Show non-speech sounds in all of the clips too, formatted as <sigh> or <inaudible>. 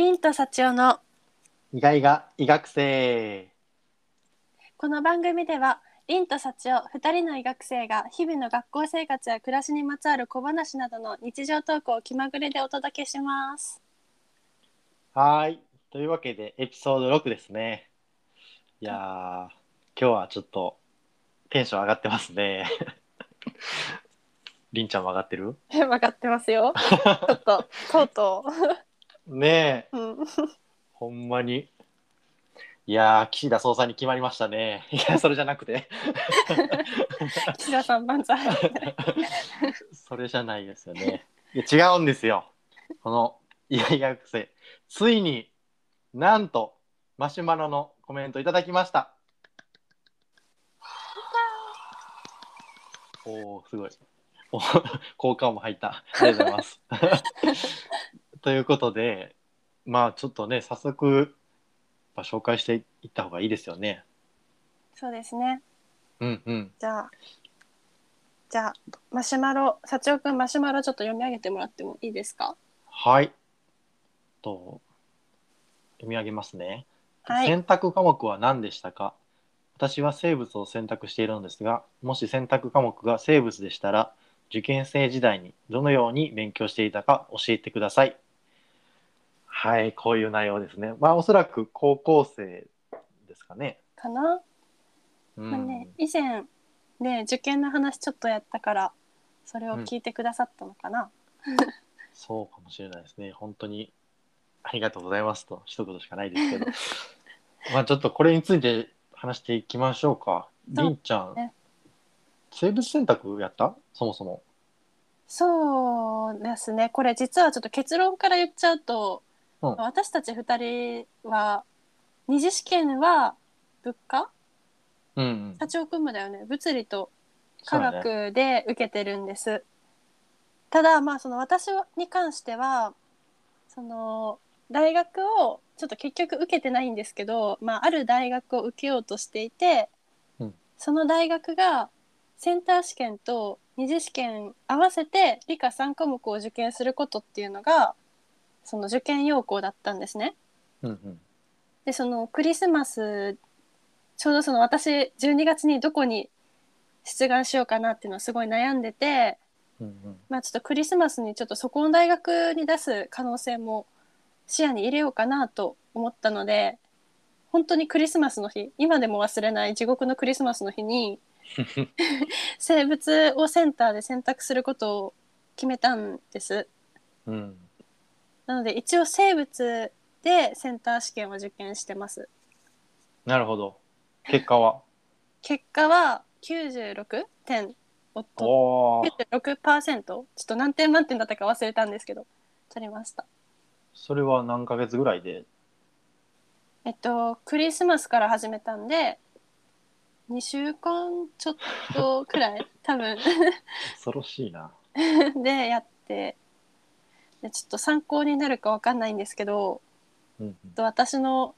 リンと幸男の意外が医学生。この番組ではリンと幸男2人の医学生が日々の学校生活や暮らしにまつわる小話などの日常トークを気まぐれでお届けします。はーい。というわけでエピソード6ですね。いやー今日はちょっとテンション上がってますね。<laughs> りんちゃんも上がってる？<laughs> 分かってますよ。ちょっととうとねえ。う、うん、ほんまに。いやー岸田総裁に決まりましたね。いやそれじゃなくて。<laughs> 岸田さん万歳。<laughs> それじゃないですよね。いや違うんですよ。この医学生ついになんとマシュマロのコメントいただきました。おおすごい。お <laughs> 効果音も入った。ありがとうございますということでまあちょっとね早速まあ紹介していった方がいいですよねそうですね。うんうんじゃあじゃあマシュマロ幸男くんマシュマロちょっと読み上げてもらってもいいですか？はいと読み上げますねはい。選択科目は何でしたか？私は生物を選択しているのですがもし選択科目が生物でしたら受験生時代にどのように勉強していたか教えてくださいはいこういう内容ですね。まあおそらく高校生ですかね。かな？うん、まあね、以前ね受験の話ちょっとやったからそれを聞いてくださったのかな、そうかもしれないですね。本当にありがとうございますと一言しかないですけど。<laughs> まあちょっとこれについて話していきましょうか。りんちゃん、ね生物選択やった？そもそも。そうですね。これ実はちょっと結論から言っちゃうと、うん。私たち2人は二次試験は物価？うんうん。社長君もだよね。物理と科そうだね。学で受けてるんです、ただまあその私に関してはその大学をちょっと結局受けてないんですけど、まあ、ある大学を受けようとしていて、うん。その大学がセンター試験と二次試験合わせて理科3科目を受験することっていうのがその受験要項だったんですね。うんうんでそのクリスマスちょうどその私12月にどこに出願しようかなっていうのはすごい悩んでて、うんうんまあ、ちょっとクリスマスにちょっとそこの大学に出す可能性も視野に入れようかなと思ったので本当にクリスマスの日今でも忘れない地獄のクリスマスの日に <laughs> 生物をセンターで選択することを決めたんです。うんなので一応生物でセンター試験を受験してます。なるほど。結果は？<laughs> 結果は96点。を取おー。96%ちょっと何点満点だったか忘れたんですけど取りました。それは何ヶ月ぐらいで？えっとクリスマスから始めたんで2週間ちょっとくらい。多分。<laughs> 恐ろしいな。<laughs> でやってでちょっと参考になるかわかんないんですけどうんうんえっと私の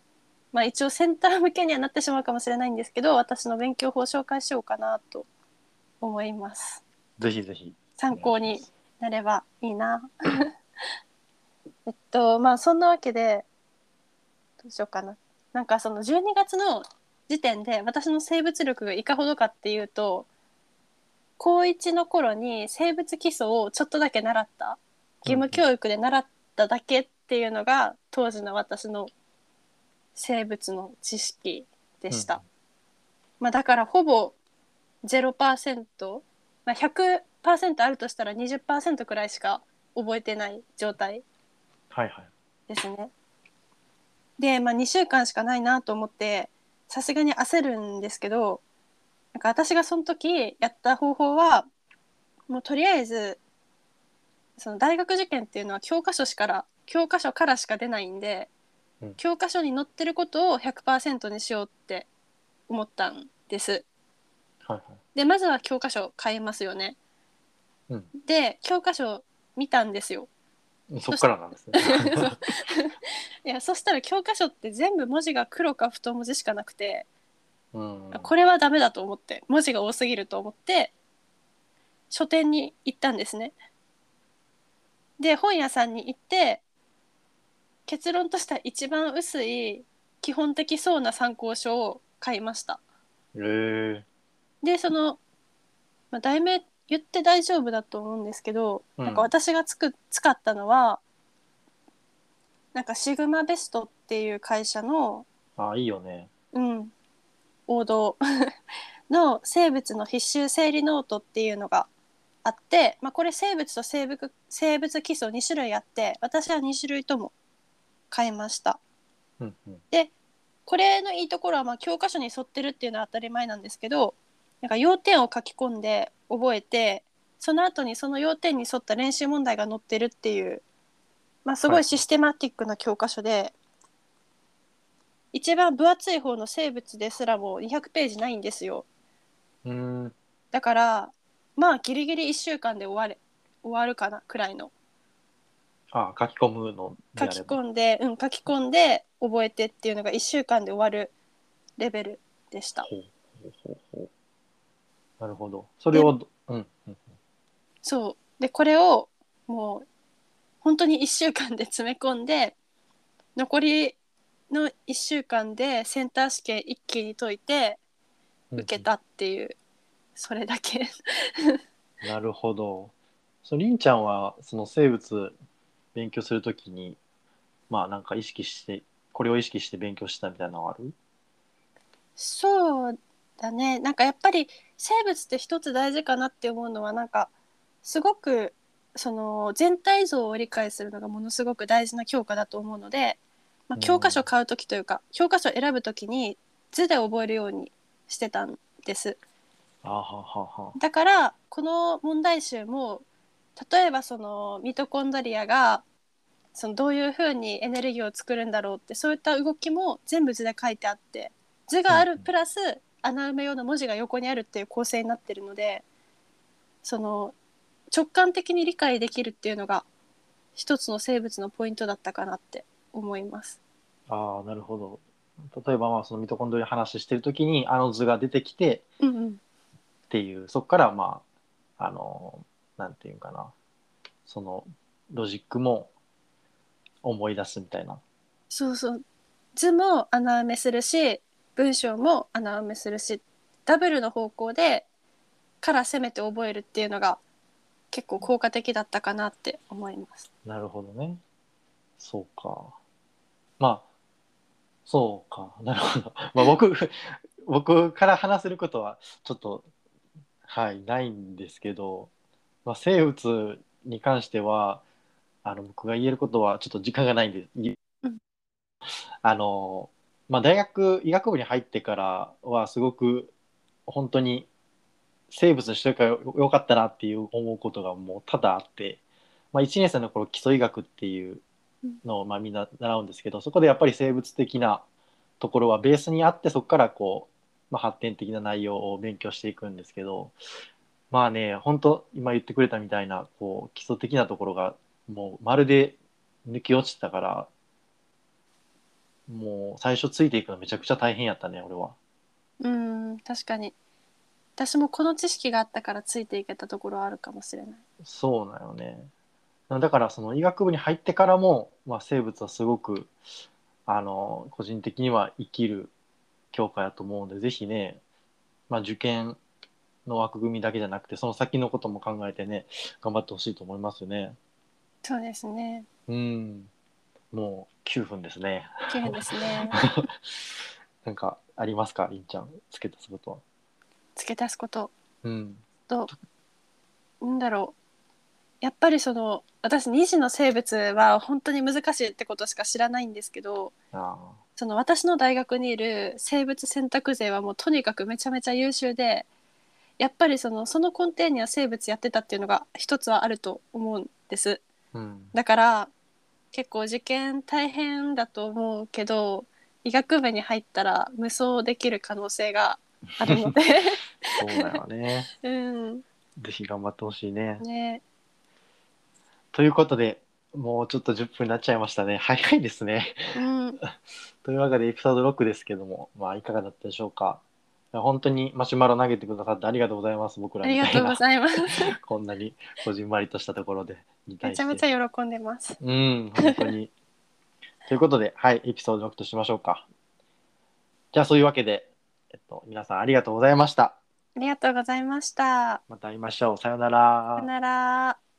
まあ一応センター向けにはなってしまうかもしれないんですけど私の勉強法を紹介しようかなと思いますぜひぜひ参考になればいいな。<laughs> えっとまあそんなわけでどうしようかな。なんかその12月の時点で私の生物力がいかほどかっていうと高1の頃に生物基礎をちょっとだけ習った義務教育で習っただけっていうのが当時の私の生物の知識でした。まあ、だからほぼ0%、まあ、100%あるとしたら20%くらいしか覚えてない状態はいはいですね。で、まあ、2週間しかないなと思ってさすがに焦るんですけどなんか私がその時やった方法はもうとりあえずその大学受験っていうのは教科書しから教科書からしか出ないんで、うん教科書に載ってることを100%にしようって思ったんです。はいはいでまずは教科書買いますよね。うんで教科書見たんですよ。そっからなんですね <laughs> <laughs> いやそしたら教科書って全部文字が黒か太文字しかなくて、うんこれはダメだと思って文字が多すぎると思って書店に行ったんですね。で本屋さんに行って結論としては一番薄い基本的そうな参考書を買いました。へえでその、まあ、題名言って大丈夫だと思うんですけど、うん。なんか私がつく使ったのはなんかシグマベストっていう会社の、あいいよね。うん、王道。<laughs> の生物の必修整理ノートっていうのがあって、まあ、これ生物と生物生物基礎2種類あって私は2種類とも買いました。うんうん。これのいいところはまあ教科書に沿ってるっていうのは当たり前なんですけどなんか要点を書き込んで覚えてその後にその要点に沿った練習問題が載ってるっていう、まあ、すごはい。いシステマティックな教科書で、一番分厚い方の生物ですらも200ページないんですよ。だからまあギリギリ1週間で終われ終わるかなくらいの。あ書き込むので書きあれば。込んで、うん、書き込んで覚えてっていうのが1週間で終わるレベルでした。ほうほうほうほう。なるほど。それをうんそう。でこれをもう本当に1週間で詰め込んで残りの1週間でセンター試験一気に解いて受けたっていう、それだけなるほど。そのりんちゃんはその生物勉強するときにまあなんか意識してこれを意識して勉強したみたいなのはある？そうだねなんかやっぱり生物って一つ大事かなって思うのはなんかすごくその全体像を理解するのがものすごく大事な教科だと思うので、まあ、うん教科書買う時というか、教科書選ぶ時に図で覚えるようにしてたんです。あははは。だからこの問題集も例えばそのミトコンドリアがそのどういうふうにエネルギーを作るんだろうってそういった動きも全部図で書いてあって図があるプラス穴埋め用の文字が横にあるっていう構成になってるのでその直感的に理解できるっていうのが一つの生物のポイントだったかなって思います。ああなるほど。例えばまあそのミトコンドリア話してるときにあの図が出てきてうんうん、っていうそこからまああのなんていうかなそのロジックも思い出すみたいな。そうそう図も穴埋めするし文章も穴埋めするしダブルの方向でから攻めて覚えるっていうのが結構効果的だったかなって思います。なるほどね。そうか。まあ、そうか。なるほど。まあ僕、僕から話せることはちょっと、はい、ないんですけど、まあ、生物に関しては、あの僕が言えることはちょっと時間がないんで、いうん。あの、まあ大学、医学部に入ってからはすごく本当に生物にしとけばよよかったなっていう思うことがもう多々あって、まあ、1年生の頃基礎医学っていうのをまあみんな習うんですけどそこでやっぱり生物的なところはベースにあってそこからこう、まあ、発展的な内容を勉強していくんですけどまあね本当今言ってくれたみたいなこう基礎的なところがもうまるで抜き落ちてたからもう最初ついていくのめちゃくちゃ大変やったね俺は。うん確かに私もこの知識があったからついていけたところはあるかもしれない。そうなよね。だからその医学部に入ってからも、まあ、生物はすごくあの個人的には生きる教科やと思うんでぜひね、まあ、受験の枠組みだけじゃなくてその先のことも考えてね頑張ってほしいと思いますよね。そうですね。うんもう9分ですね。綺麗ですね。<laughs> なんかありますか？りんちゃん付け足すことは。付け足すことうんとなんだろうやっぱりその私二次の生物は本当に難しいってことしか知らないんですけどあその私の大学にいる生物選択勢はもうとにかくめちゃめちゃ優秀でやっぱりそのその根底には生物やってたっていうのが一つはあると思うんです。ーうん。だから結構受験大変だと思うけど医学部に入ったら無双できる可能性があるので。そうだよね。<laughs> うん。ぜひ頑張ってほしいね。ね。ということで、もうちょっと10分になっちゃいましたね。早いですね。うん <laughs> というわけで、エピソード6ですけども、まあ、いかがだったでしょうか。本当にマシュマロ投げてくださってありがとうございます、僕らありがとごみたいうな。ざいます。<laughs> こんなにこじんまりとしたところで。めちゃめちゃ喜んでます。うん、本当に。<laughs> ということで、はい、エピソード6としましょうか。じゃあ、そういうわけで、えっと、皆さんありがとうございました。ありがとうございました。また会いましょう。さようならさよなら。